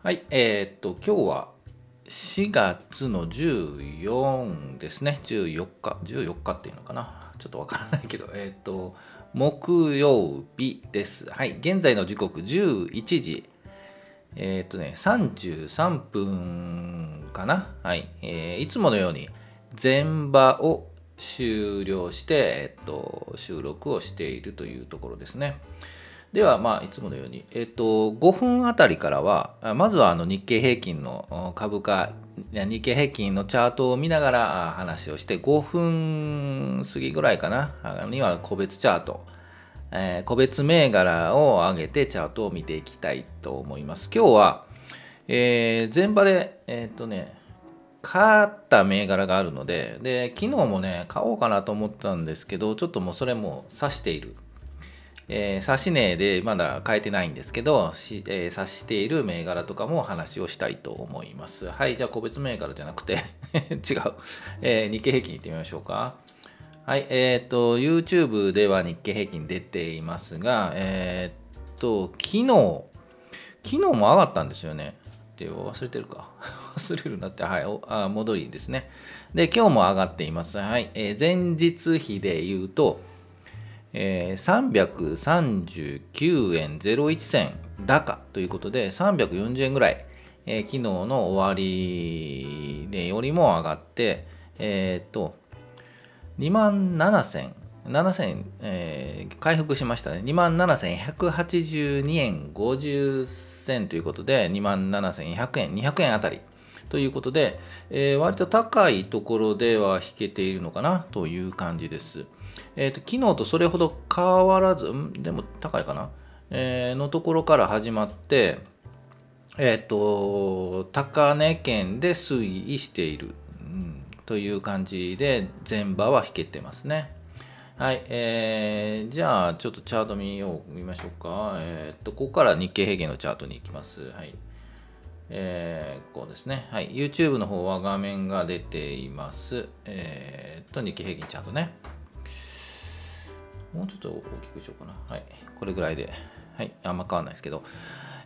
はい、えーっと、今日は4月の14ですね、14日、14日っていうのかな、ちょっとわからないけど、えーっと、木曜日です。はい、現在の時刻11時、えーっとね、33分かな。はい、えーいつものように前場を終了して、えっと、収録をしているというところですね。では、まあ、いつものように、えっと、5分あたりからは、まずはあの日経平均の株価、日経平均のチャートを見ながら話をして、5分過ぎぐらいかな、には個別チャート、えー個別銘柄を上げてチャートを見ていきたいと思います。今日は、えー前場で、えっとね、買った銘柄があるので、で、昨日もね、買おうかなと思ったんですけど、ちょっともうそれも指している。えー、指し値でまだ変えてないんですけど、しえー指している銘柄とかも話をしたいと思います。はい、じゃあ個別銘柄じゃなくて 違う、えー日経平均いってみましょうか。はい、えっ、と、YouTube では日経平均出ていますが、えっ、と、昨日、昨日も上がったんですよね。って忘れてるか。忘れるなって、はい、おあ戻りですね。で、今日も上がっています。はい、えー前日比で言うと、えー339円01銭高ということで340円ぐらい、えー昨日の終わりでよりも上がってえーっと2万7000 7000、えー回復しましたね。2万7182円50銭ということで、2万7100円、200円あたりということで、えー割と高いところでは引けているのかなという感じです。えーと昨日とそれほど変わらず、ん？でも高いかな、えーのところから始まって、えっ、と、高値圏で推移している、うんという感じで、前場は引けてますね。はい、えーじゃあちょっとチャート見よう、見ましょうか。えっ、と、ここから日経平均のチャートに行きます。はい。えーこうですね。はい。YouTube の方は画面が出ています。えーっと、日経平均チャートね。もうちょっと大きくしようかな。はい。これぐらいで。はい。あんま変わんないですけど。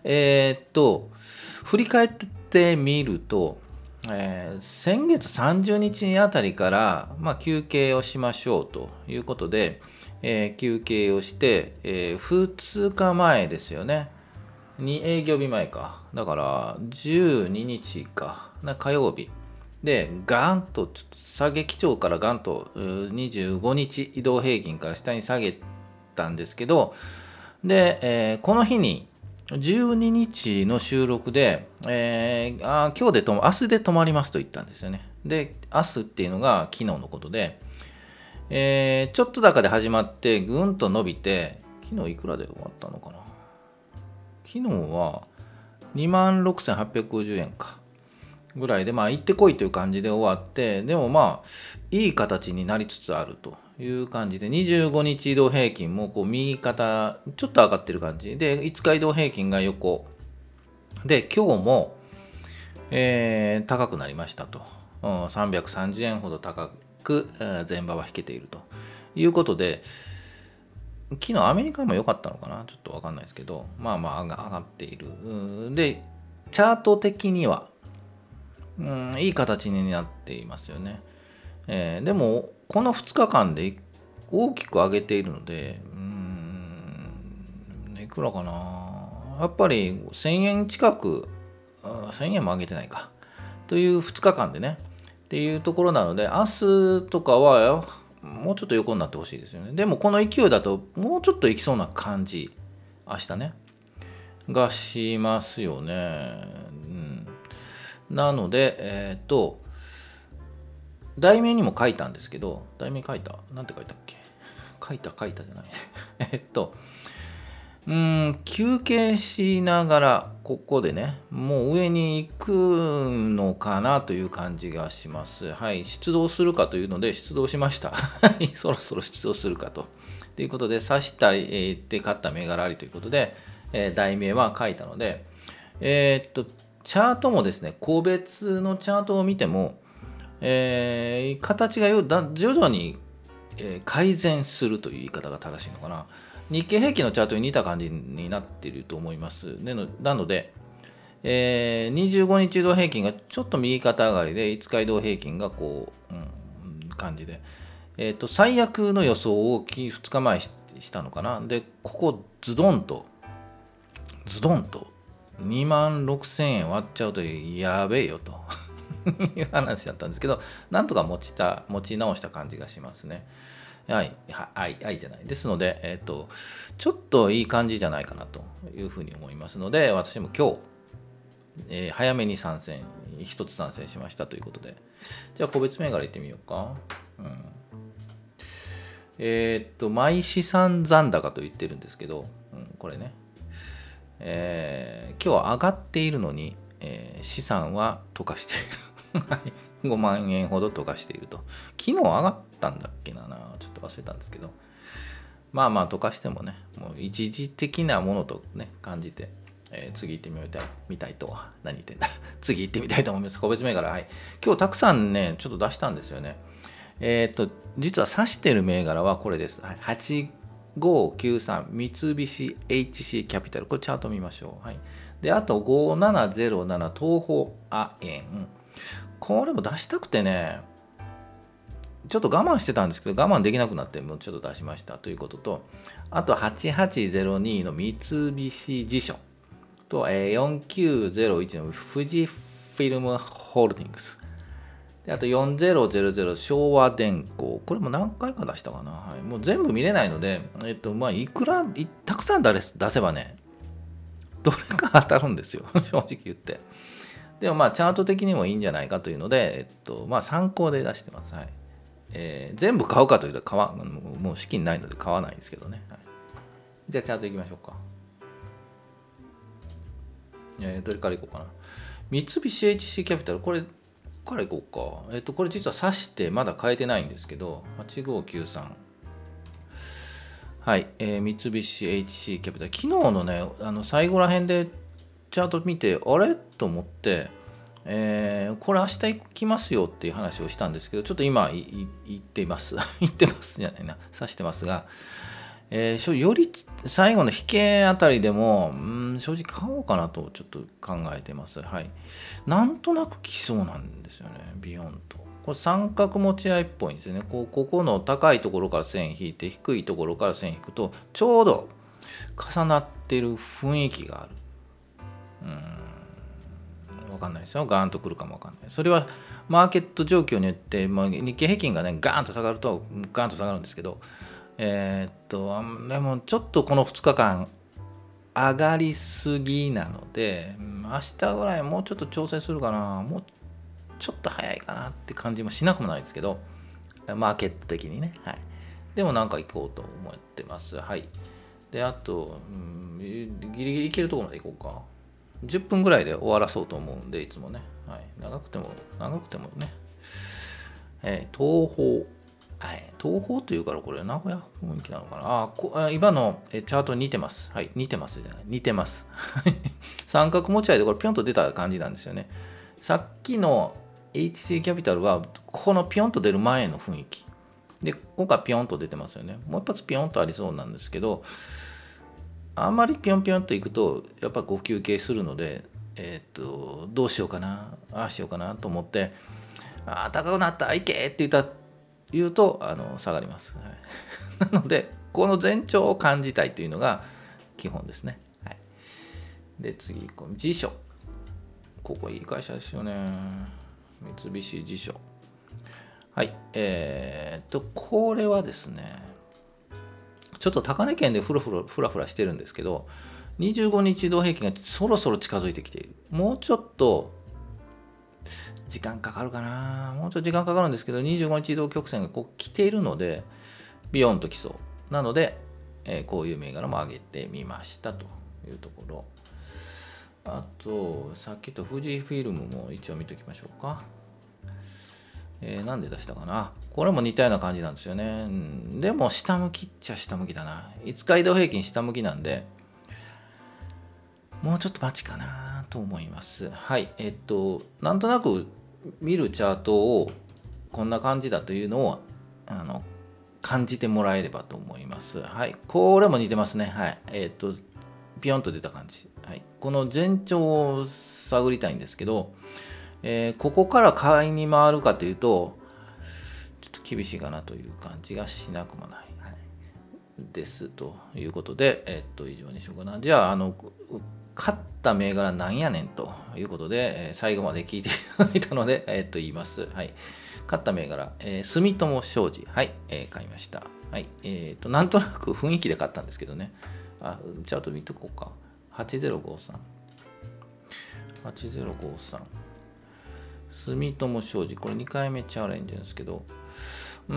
えーっと、振り返ってみると、えー先月30日あたりから、まあ、休憩をしましょうということで、えー休憩をして、え2日前ですよね。に営業日前か。だから、12日か。な火曜日。で、ガンと、ちょっと下げ基調からガンと、25日移動平均から下に下げたんですけど、で、えーこの日に、12日の収録で、えーあ今日でと明日で止まりますと言ったんですよね。で、明日っていうのが昨日のことで、えーちょっと高で始まってぐんと伸びて、昨日いくらで終わったのかな昨日は26,850円かぐらいで、まあ行ってこいという感じで終わって、でもまあいい形になりつつあるという感じで、25日移動平均もこう右肩、ちょっと上がってる感じで、5日移動平均が横。で、今日も、えー高くなりましたと。うん330円ほど高く、えー前場は引けているということで、昨日アメリカも良かったのかな？ちょっとわかんないですけど、まあまあ上がっている。で、チャート的には、うん、いい形になっていますよね。えーでも、この2日間で大きく上げているので、うん、いくらかなやっぱり1000円近く、1000円も上げてないか。という2日間でね、っていうところなので、明日とかはもうちょっと横になってほしいですよね。でもこの勢いだともうちょっといきそうな感じ、明日ね、がしますよね。なので、えっ、と、題名にも書いたんですけど、題名書いた？なんて書いたっけ？書いた書いたじゃない。えっと、うん、休憩しながら、ここでね、もう上に行くのかなという感じがします。はい、出動するかというので、出動しました。はい、そろそろ出動するかと。ということで、刺したり、えーで買った銘柄ありということで、えー題名は書いたので、えーっと、チャートもですね、個別のチャートを見ても、えー形がよだ徐々に、えー改善するという言い方が正しいのかな。日経平均のチャートに似た感じになっていると思います。でのなので、えー、25日移動平均がちょっと右肩上がりで5日移動平均がこう、うん、感じで、えーと、最悪の予想を2日前したのかなでここズドンとズドンと2万6000円割っちゃうとやべえよと いう話だったんですけどなんとか持ちた持ち直した感じがしますね。はい、はい、はいじゃない。ですので、えっ、ー、と、ちょっといい感じじゃないかなというふうに思いますので、私も今日、えー、早めに参戦、一つ参戦しましたということで、じゃあ個別銘柄いってみようか。うん、えっ、ー、と、毎資産残高と言ってるんですけど、うん、これね、えー、今日は上がっているのに、えー、資産は溶かしている。5万円ほど溶かしていると。昨日上がったんだっけなちょっと忘れたんですけど。まあまあ溶かしてもね、もう一時的なものとね、感じて、えー、次行ってみたいみたいと、何言ってんだ。次行ってみたいと思います。個別銘柄、はい。今日たくさんね、ちょっと出したんですよね。えっ、と、実は指してる銘柄はこれです。は593三菱 HC キャピタル。これチャート見ましょう。はい。で、あと5707東方亜鉛。これも出したくてね、ちょっと我慢してたんですけど、我慢できなくなって、もうちょっと出しましたということと、あと8802の三菱地所と、えー、4901の富士フィルムホールディングス。であと4000昭和電工。これも何回か出したかな。はい、もう全部見れないので、えっと、まあ、いくら、たくさん出せばね、どれか当たるんですよ。正直言って。でもまあ、チャート的にもいいんじゃないかというので、えっと、まあ、参考で出してます。はい。えー、全部買うかというと買わ、もう資金ないので買わないんですけどね。はい、じゃあ、チャートいきましょうか。えー、どれからいこうかな。三菱 HC キャピタル、これ、からいこうか。えっ、と、これ実は指してまだ変えてないんですけど、8593。はい、えー、三菱 HC キャピタル。昨日のね、あの最後ら辺でチャート見て、あれ？と思って、えー、これ明日行きますよっていう話をしたんですけど、ちょっと今言っています。言ってますじゃないな、指してますが、えー、より最後の引けあたりでも、うん、正直買おうかなとちょっと考えてます。はい。なんとなく来そうなんですよね、ビヨンと。これ三角持ち合いっぽいんですよね。こうここの高いところから線引いて、低いところから線引くと、ちょうど重なってる雰囲気がある。うん。わかんないですよ。ガーンとくるかもわかんない。それはマーケット状況によって、まあ、日経平均がね、ガーンと下がると、ガーンと下がるんですけど、えー、っとでもちょっとこの2日間上がりすぎなので明日ぐらいもうちょっと調整するかな。もうちょっと早いかなって感じもしなくもないですけどマーケット的にね。はい。でもなんか行こうと思ってます。はい。であと、うん、ギリギリ行けるところまで行こうか。10分ぐらいで終わらそうと思うんでいつもね、はい、長くても長くてもね、えー、東方はい、東方というからこれ名古屋雰囲気なのかな？あこ今のえチャート似てます。はい、似てますじゃない。似てます。三角持ち合いでこれピョンと出た感じなんですよね。さっきの HC キャピタルはこのピョンと出る前の雰囲気。で、今回ピョンと出てますよね。もう一発ピョンとありそうなんですけど、あんまりピョンピョンといくと、やっぱご休憩するので、えっ、と、どうしようかな、ああしようかなと思って、ああ、高くなった、いけって言った言うとあの下がります、はい、なのでこの前兆を感じたいというのが基本ですね、はい、で次この辞書。ここいい会社ですよね。三菱辞書。はい。えー、っとこれはですねちょっと高値圏でふらふらふらふらしてるんですけど25日移動平均がそろそろ近づいてきている。もうちょっと時間かかるかな。もうちょっと時間かかるんですけど25日移動曲線がこう来ているのでビヨンと来そう。なので、えー、こういう銘柄も上げてみましたというところ。あとさっきと富士フィルムも一応見ておきましょうか。えー、なんで出したかな。これも似たような感じなんですよね、でも下向きっちゃ下向きだな。5日移動平均下向きなんでもうちょっと待ちかな。と思いますはいえっとなんとなく見るチャートをこんな感じだというのをあの感じてもらえればと思います。はい。これも似てますね。はい。えっ、と、ピヨンと出た感じ、はい、この前兆を探りたいんですけど、えー、ここから買いに回るかというとちょっと厳しいかなという感じがしなくもない、はい、ですということでえ、っと以上にしようかなじゃああの買った銘柄なんやねんということで、えー、最後まで聞いていただいたので、えー、っと言います。はい。買った銘柄、えー、住友商事。はい、えー、買いました。はい。えっ、と、なんとなく 雰囲気で買ったんですけどね。あ、ちゃんと見とこうか。8053。8053。住友商事。これ2回目チャレンジですけど、うー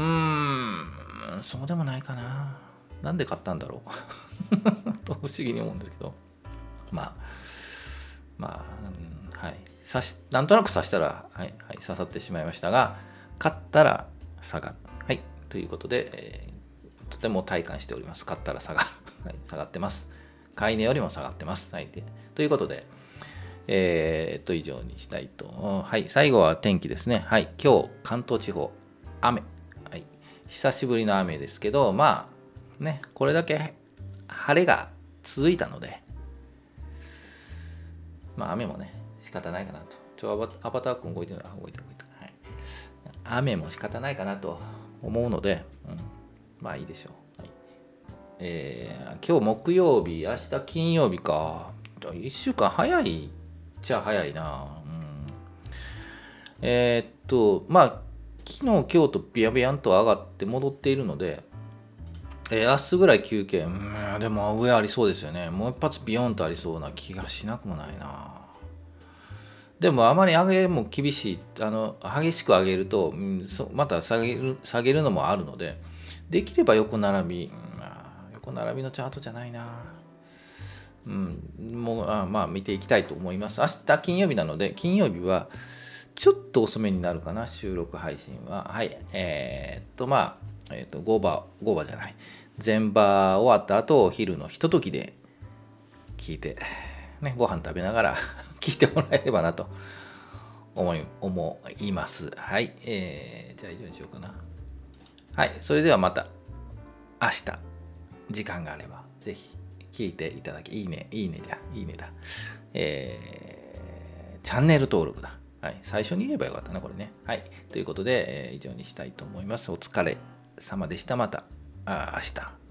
ん、そうでもないかな。なんで買ったんだろう と不思議に思うんですけど。まあ、まあ、うん、はい。刺し、なんとなく刺したら、はい、はい、刺さってしまいましたが、買ったら下がる。はい。ということで、えー、とても体感しております。買ったら下がる。はい、下がってます。買い値よりも下がってます。はい。ということで、えー、と、以上にしたいと。はい。最後は天気ですね。はい。今日、関東地方、雨。はい。久しぶりの雨ですけど、まあ、ね、これだけ晴れが続いたので、まあ雨もね、仕方ないかなと。ちょ、アバター君動いてる動いてる動いてる。はい。雨も仕方ないかなと思うので、うん、まあいいでしょう。はい、えー、今日木曜日、明日金曜日か。1週間早いっちゃ早いな。うん、えー、っと、まあ、昨日、今日とビヤビヤンと上がって戻っているので、えー、明日ぐらい休憩、うん、でも上ありそうですよね。もう一発ビヨンとありそうな気がしなくもないな。でもあまり上げも厳しい、あの激しく上げると、うん、また下げる下げるのもあるので、できれば横並び、うん、横並びのチャートじゃないな。うん、もうあまあ見ていきたいと思います。明日金曜日なので、金曜日はちょっと遅めになるかな、収録配信は。はい。えー、っと、まあ、えっ、ー、と、5番、5番じゃない。全場終わった後、お昼のひとときで聞いて、ね、ご飯食べながら 聞いてもらえればなと思い思います。はい。えー、じゃあ以上にしようかな。はい。それではまた明日、時間があれば、ぜひ聞いていただき、いいね、いいねじゃ、いいねだ。えー、チャンネル登録だ。はい。最初に言えばよかったな、これね。はい。ということで、えー、以上にしたいと思います。お疲れ様でした。またあ明日。